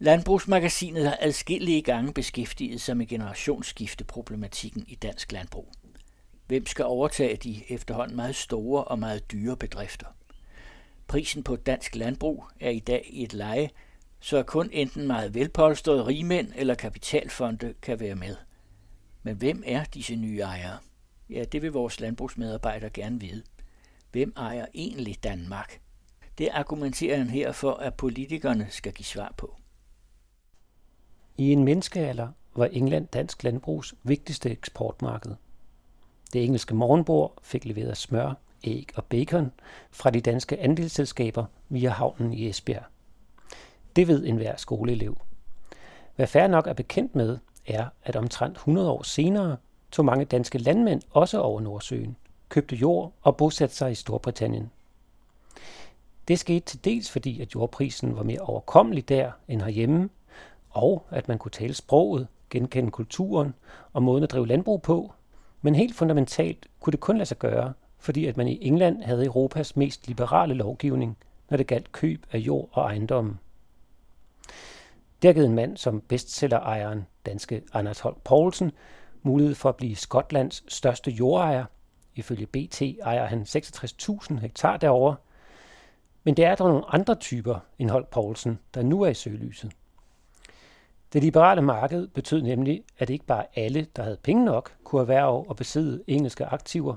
Landbrugsmagasinet har adskillige gange beskæftiget sig med generationsskifteproblematikken i dansk landbrug. Hvem skal overtage de efterhånden meget store og meget dyre bedrifter? Prisen på dansk landbrug er i dag i et leje, så kun enten meget velpolstrede rigmænd eller kapitalfonde kan være med. Men hvem er disse nye ejere? Ja, det vil vores landbrugsmedarbejdere gerne vide. Hvem ejer egentlig Danmark? Det argumenterer han her for, at politikerne skal give svar på. I en menneskealder var England dansk landbrugs vigtigste eksportmarked. Det engelske morgenbord fik leveret smør, æg og bacon fra de danske andelsselskaber via havnen i Esbjerg. Det ved enhver skoleelev. Hvad færre nok er bekendt med, er, at omtrent 100 år senere tog mange danske landmænd også over Nordsøen, købte jord og bosatte sig i Storbritannien. Det skete til dels fordi, at jordprisen var mere overkommelig der end herhjemme, og at man kunne tale sproget, genkende kulturen og måden at drive landbrug på. Men helt fundamentalt kunne det kun lade sig gøre, fordi at man i England havde Europas mest liberale lovgivning, når det galt køb af jord og ejendomme. Det har givet en mand som bestsellerejeren, danske Anders Holk Poulsen, mulighed for at blive Skotlands største jordejer. Ifølge BT ejer han 66.000 hektar derover. Men det er der nogle andre typer end Holk Poulsen, der nu er i søgelyset. Det liberale marked betød nemlig, at ikke bare alle, der havde penge nok, kunne erhverve og besidde engelske aktiver.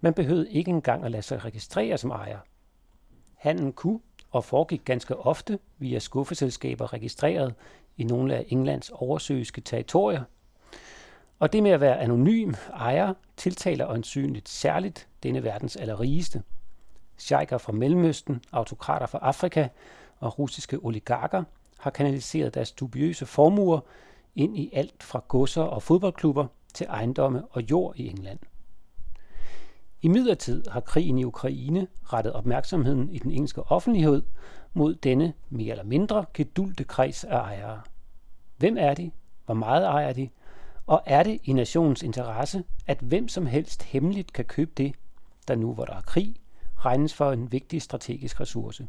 Man behøvede ikke engang at lade sig registrere som ejer. Handlen kunne og foregik ganske ofte via skuffeselskaber registreret i nogle af Englands oversøiske territorier. Og det med at være anonym ejer tiltaler øjensynligt særligt denne verdens allerrigeste. Sheiker fra Mellemøsten, autokrater fra Afrika og russiske oligarker har kanaliseret deres dubiøse formuer ind i alt fra godser og fodboldklubber til ejendomme og jord i England. I midlertid har krigen i Ukraine rettet opmærksomheden i den engelske offentlighed mod denne mere eller mindre gedulte kreds af ejere. Hvem er de? Hvor meget ejer de? Og er det i nationens interesse, at hvem som helst hemmeligt kan købe det, der nu hvor der er krig, regnes for en vigtig strategisk ressource?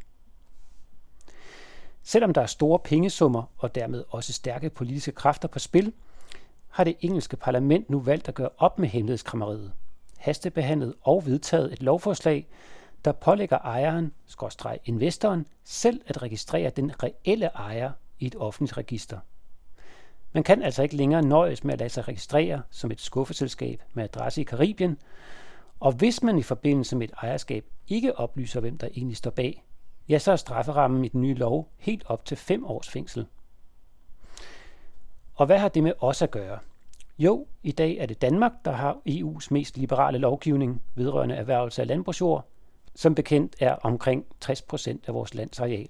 Selvom der er store pengesummer og dermed også stærke politiske kræfter på spil, har det engelske parlament nu valgt at gøre op med hemmelighedskrammeriet hastebehandlet og vedtaget et lovforslag, der pålægger ejeren, skorstreg investoren, selv at registrere den reelle ejer i et offentligt register. Man kan altså ikke længere nøjes med at lade sig registrere som et skuffeselskab med adresse i Karibien, og hvis man i forbindelse med et ejerskab ikke oplyser, hvem der egentlig står bag, ja, så er strafferammen i den nye lov helt op til fem års fængsel. Og hvad har det med os at gøre? Jo, i dag er det Danmark, der har EU's mest liberale lovgivning vedrørende erhvervelse af landbrugsjord. Som bekendt er omkring 60 procent af vores lands areal.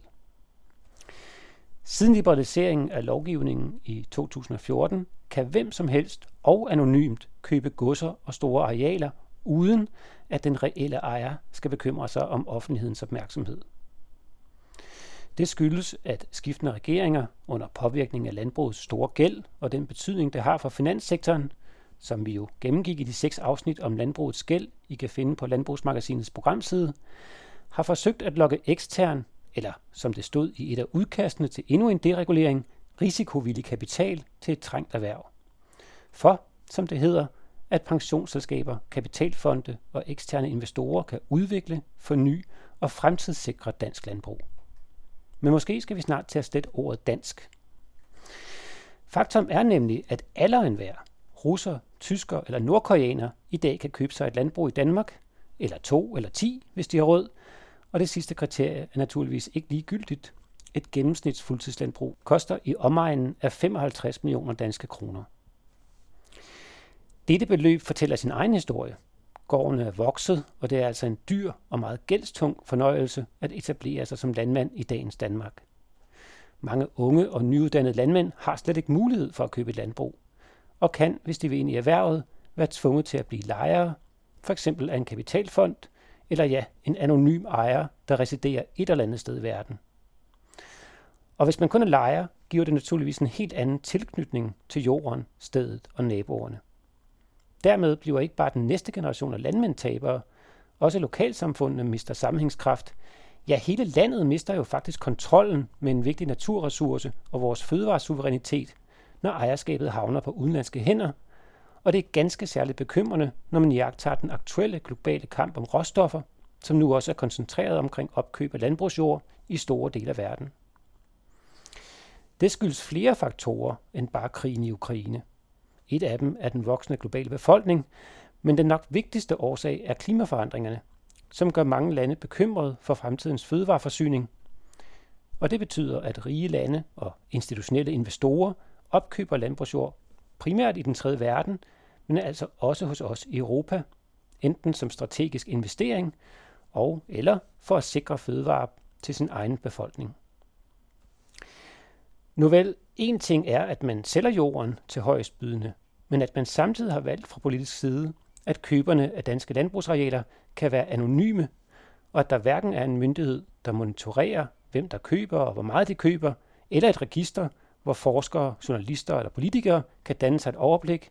Siden liberaliseringen af lovgivningen i 2014 kan hvem som helst og anonymt købe godser og store arealer, uden at den reelle ejer skal bekymre sig om offentlighedens opmærksomhed. Det skyldes, at skiftende regeringer under påvirkning af landbrugets store gæld og den betydning, det har for finanssektoren, som vi jo gennemgik i de seks afsnit om landbrugets gæld, I kan finde på Landbrugsmagasinets programside, har forsøgt at lokke ekstern, eller som det stod i et af udkastene til endnu en deregulering, risikovillig kapital til et trængt erhverv. For, som det hedder, at pensionsselskaber, kapitalfonde og eksterne investorer kan udvikle, forny og fremtidssikre dansk landbrug. Men måske skal vi snart til at slette ordet dansk. Faktum er nemlig, at alle og enhver, russer, tysker eller nordkoreaner, i dag kan købe sig et landbrug i Danmark, eller to eller ti, hvis de har råd. Og det sidste kriterie er naturligvis ikke ligegyldigt. Et gennemsnits fuldtidslandbrug koster i omegnen af 55 millioner danske kroner. Dette beløb fortæller sin egen historie, Gården er vokset, og det er altså en dyr og meget gældstung fornøjelse at etablere sig som landmand i dagens Danmark. Mange unge og nyuddannede landmænd har slet ikke mulighed for at købe et landbrug, og kan, hvis de vil ind i erhvervet, være tvunget til at blive lejere, for eksempel af en kapitalfond, eller ja, en anonym ejer, der residerer et eller andet sted i verden. Og hvis man kun er lejer, giver det naturligvis en helt anden tilknytning til jorden, stedet og naboerne. Dermed bliver ikke bare den næste generation af landmænd tabere, også lokalsamfundene mister sammenhængskraft, Ja, hele landet mister jo faktisk kontrollen med en vigtig naturressource og vores fødevaresuverænitet, når ejerskabet havner på udenlandske hænder, og det er ganske særligt bekymrende, når man jagter den aktuelle globale kamp om råstoffer, som nu også er koncentreret omkring opkøb af landbrugsjord i store dele af verden. Det skyldes flere faktorer end bare krigen i Ukraine. Et af dem er den voksende globale befolkning, men den nok vigtigste årsag er klimaforandringerne, som gør mange lande bekymrede for fremtidens fødevareforsyning. Og det betyder, at rige lande og institutionelle investorer opkøber landbrugsjord primært i den tredje verden, men altså også hos os i Europa, enten som strategisk investering og eller for at sikre fødevarer til sin egen befolkning. Nu vel, en ting er, at man sælger jorden til højestbydende, men at man samtidig har valgt fra politisk side, at køberne af danske landbrugsarealer kan være anonyme, og at der hverken er en myndighed, der monitorerer, hvem der køber og hvor meget de køber, eller et register, hvor forskere, journalister eller politikere kan danne sig et overblik,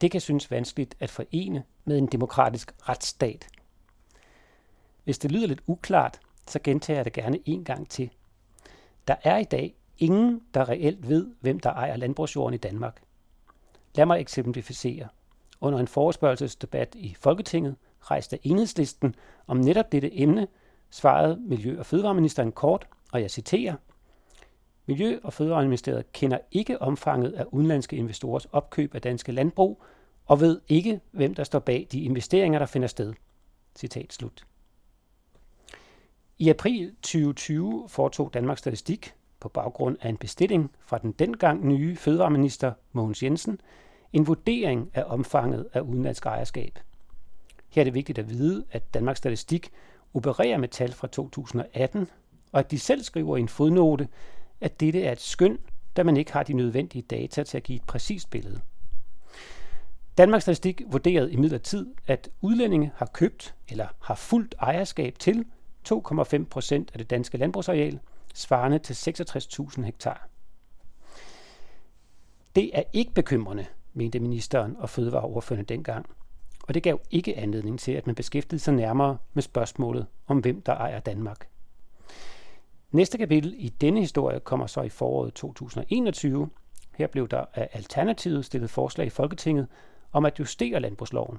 det kan synes vanskeligt at forene med en demokratisk retsstat. Hvis det lyder lidt uklart, så gentager jeg det gerne en gang til. Der er i dag ingen, der reelt ved, hvem der ejer landbrugsjorden i Danmark. Lad mig eksemplificere. Under en forespørgselsdebat i Folketinget rejste enhedslisten om netop dette emne, svarede Miljø- og Fødevareministeren kort, og jeg citerer, Miljø- og Fødevareministeriet kender ikke omfanget af udenlandske investorers opkøb af danske landbrug, og ved ikke, hvem der står bag de investeringer, der finder sted. Citat slut. I april 2020 foretog Danmarks Statistik på baggrund af en bestilling fra den dengang nye fødevareminister Mogens Jensen en vurdering af omfanget af udenlandsk ejerskab. Her er det vigtigt at vide, at Danmarks Statistik opererer med tal fra 2018, og at de selv skriver i en fodnote, at dette er et skøn, da man ikke har de nødvendige data til at give et præcist billede. Danmarks Statistik vurderede imidlertid, at udlændinge har købt eller har fuldt ejerskab til 2,5 procent af det danske landbrugsareal, svarende til 66.000 hektar. Det er ikke bekymrende, mente ministeren og fødevareordførende dengang, og det gav ikke anledning til, at man beskæftigede sig nærmere med spørgsmålet om, hvem der ejer Danmark. Næste kapitel i denne historie kommer så i foråret 2021. Her blev der af Alternativet stillet forslag i Folketinget om at justere landbrugsloven.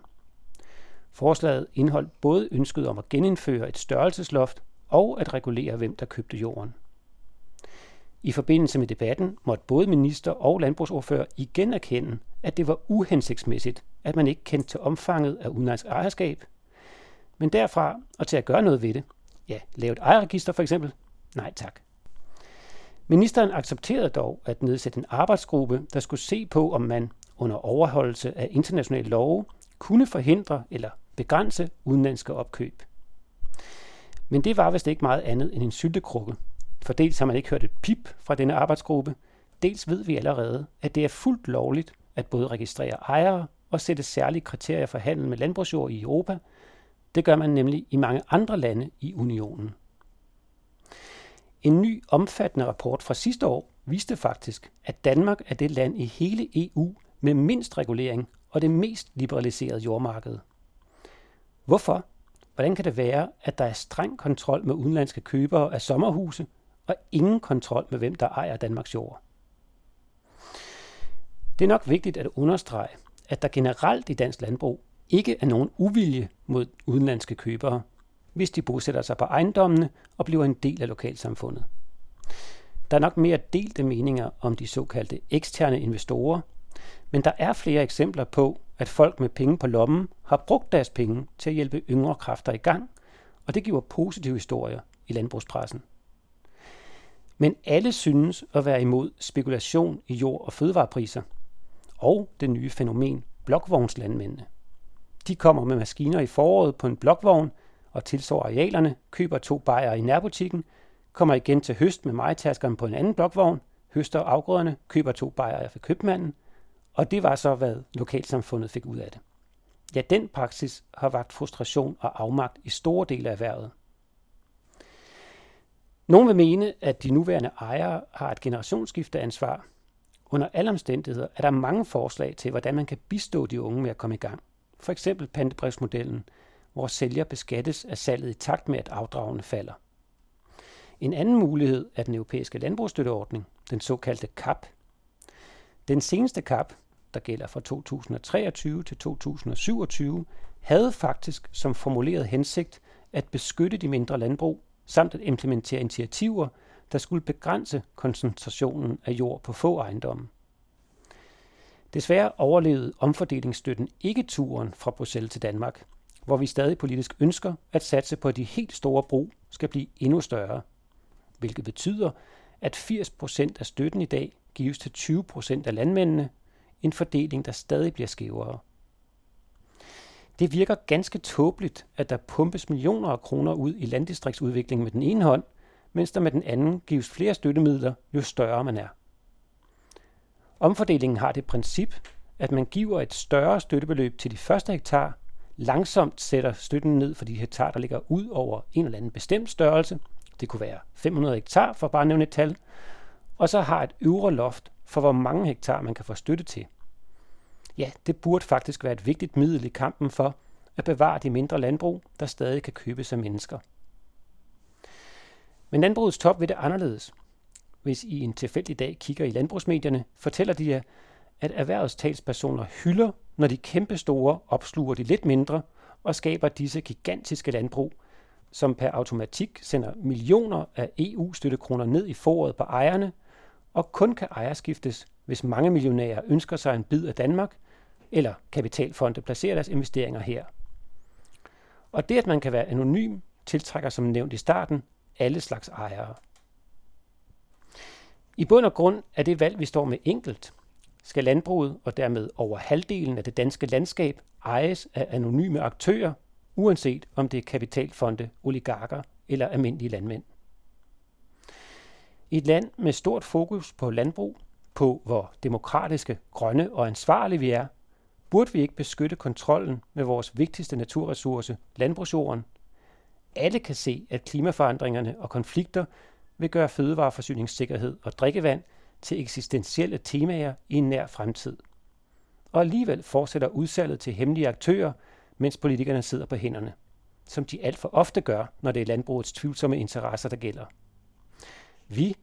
Forslaget indeholdt både ønsket om at genindføre et størrelsesloft og at regulere, hvem der købte jorden. I forbindelse med debatten måtte både minister og landbrugsordfører igen erkende, at det var uhensigtsmæssigt, at man ikke kendte til omfanget af udenlandsk ejerskab. Men derfra og til at gøre noget ved det, ja, lave et ejerregister for eksempel, nej tak. Ministeren accepterede dog at nedsætte en arbejdsgruppe, der skulle se på, om man under overholdelse af internationale love kunne forhindre eller begrænse udenlandske opkøb. Men det var vist ikke meget andet end en syltekrukke, for dels har man ikke hørt et pip fra denne arbejdsgruppe, dels ved vi allerede, at det er fuldt lovligt at både registrere ejere og sætte særlige kriterier for handel med landbrugsjord i Europa. Det gør man nemlig i mange andre lande i unionen. En ny omfattende rapport fra sidste år viste faktisk, at Danmark er det land i hele EU med mindst regulering og det mest liberaliserede jordmarked. Hvorfor? Hvordan kan det være, at der er streng kontrol med udenlandske købere af sommerhuse og ingen kontrol med, hvem der ejer Danmarks jord? Det er nok vigtigt at understrege, at der generelt i dansk landbrug ikke er nogen uvilje mod udenlandske købere, hvis de bosætter sig på ejendommene og bliver en del af lokalsamfundet. Der er nok mere delte meninger om de såkaldte eksterne investorer, men der er flere eksempler på, folk med penge på lommen har brugt deres penge til at hjælpe yngre kræfter i gang, og det giver positive historier i landbrugspressen. Men alle synes at være imod spekulation i jord- og fødevarepriser, og det nye fænomen blokvognslandmændene. De kommer med maskiner i foråret på en blokvogn og tilsår arealerne, køber to bajere i nærbutikken, kommer igen til høst med majtaskeren på en anden blokvogn, høster afgrøderne, køber to bajere for købmanden, og det var så, hvad lokalsamfundet fik ud af det. Ja, den praksis har vagt frustration og afmagt i store dele af erhvervet. Nogle vil mene, at de nuværende ejere har et generationsskifteansvar. Under alle omstændigheder er der mange forslag til, hvordan man kan bistå de unge med at komme i gang. For eksempel pantebrevsmodellen, hvor sælger beskattes af salget i takt med, at afdragene falder. En anden mulighed er den europæiske landbrugsstøtteordning, den såkaldte CAP. Den seneste CAP, der gælder fra 2023 til 2027, havde faktisk som formuleret hensigt at beskytte de mindre landbrug samt at implementere initiativer, der skulle begrænse koncentrationen af jord på få ejendomme. Desværre overlevede omfordelingsstøtten ikke turen fra Bruxelles til Danmark, hvor vi stadig politisk ønsker at satse på, at de helt store brug skal blive endnu større, hvilket betyder, at 80 procent af støtten i dag gives til 20 procent af landmændene, en fordeling, der stadig bliver skævere. Det virker ganske tåbeligt, at der pumpes millioner af kroner ud i landdistriktsudvikling med den ene hånd, mens der med den anden gives flere støttemidler, jo større man er. Omfordelingen har det princip, at man giver et større støttebeløb til de første hektar, langsomt sætter støtten ned for de hektar, der ligger ud over en eller anden bestemt størrelse. Det kunne være 500 hektar, for bare nævne et tal. Og så har et øvre loft for, hvor mange hektar man kan få støtte til. Ja, det burde faktisk være et vigtigt middel i kampen for at bevare de mindre landbrug, der stadig kan købes af mennesker. Men landbrugets top vil det anderledes. Hvis I en tilfældig dag kigger i landbrugsmedierne, fortæller de jer, at erhvervets talspersoner hylder, når de kæmpestore opsluger de lidt mindre og skaber disse gigantiske landbrug, som per automatik sender millioner af EU-støttekroner ned i foråret på ejerne, og kun kan ejerskiftes, hvis mange millionærer ønsker sig en bid af Danmark, eller kapitalfonde placerer deres investeringer her. Og det, at man kan være anonym, tiltrækker som nævnt i starten alle slags ejere. I bund og grund er det valg, vi står med enkelt. Skal landbruget og dermed over halvdelen af det danske landskab ejes af anonyme aktører, uanset om det er kapitalfonde, oligarker eller almindelige landmænd. I et land med stort fokus på landbrug, på hvor demokratiske, grønne og ansvarlige vi er, burde vi ikke beskytte kontrollen med vores vigtigste naturressource, landbrugsjorden. Alle kan se, at klimaforandringerne og konflikter vil gøre fødevareforsyningssikkerhed og drikkevand til eksistentielle temaer i en nær fremtid. Og alligevel fortsætter udsalget til hemmelige aktører, mens politikerne sidder på hænderne, som de alt for ofte gør, når det er landbrugets tvivlsomme interesser, der gælder. Vi,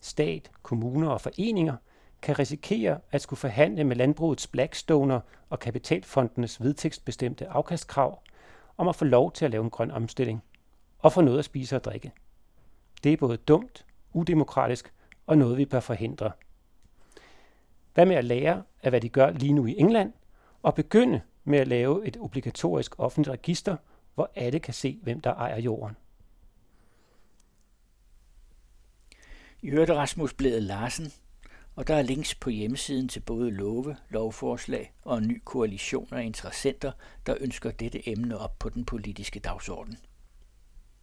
stat, kommuner og foreninger, kan risikere at skulle forhandle med landbrugets Blackstoner og kapitalfondenes vedtægtsbestemte afkastkrav om at få lov til at lave en grøn omstilling og få noget at spise og drikke. Det er både dumt, udemokratisk og noget, vi bør forhindre. Hvad med at lære af, hvad de gør lige nu i England, og begynde med at lave et obligatorisk offentligt register, hvor alle kan se, hvem der ejer jorden? I hørte Rasmus Blæde Larsen, og der er links på hjemmesiden til både love, lovforslag og en ny koalition af interessenter, der ønsker dette emne op på den politiske dagsorden.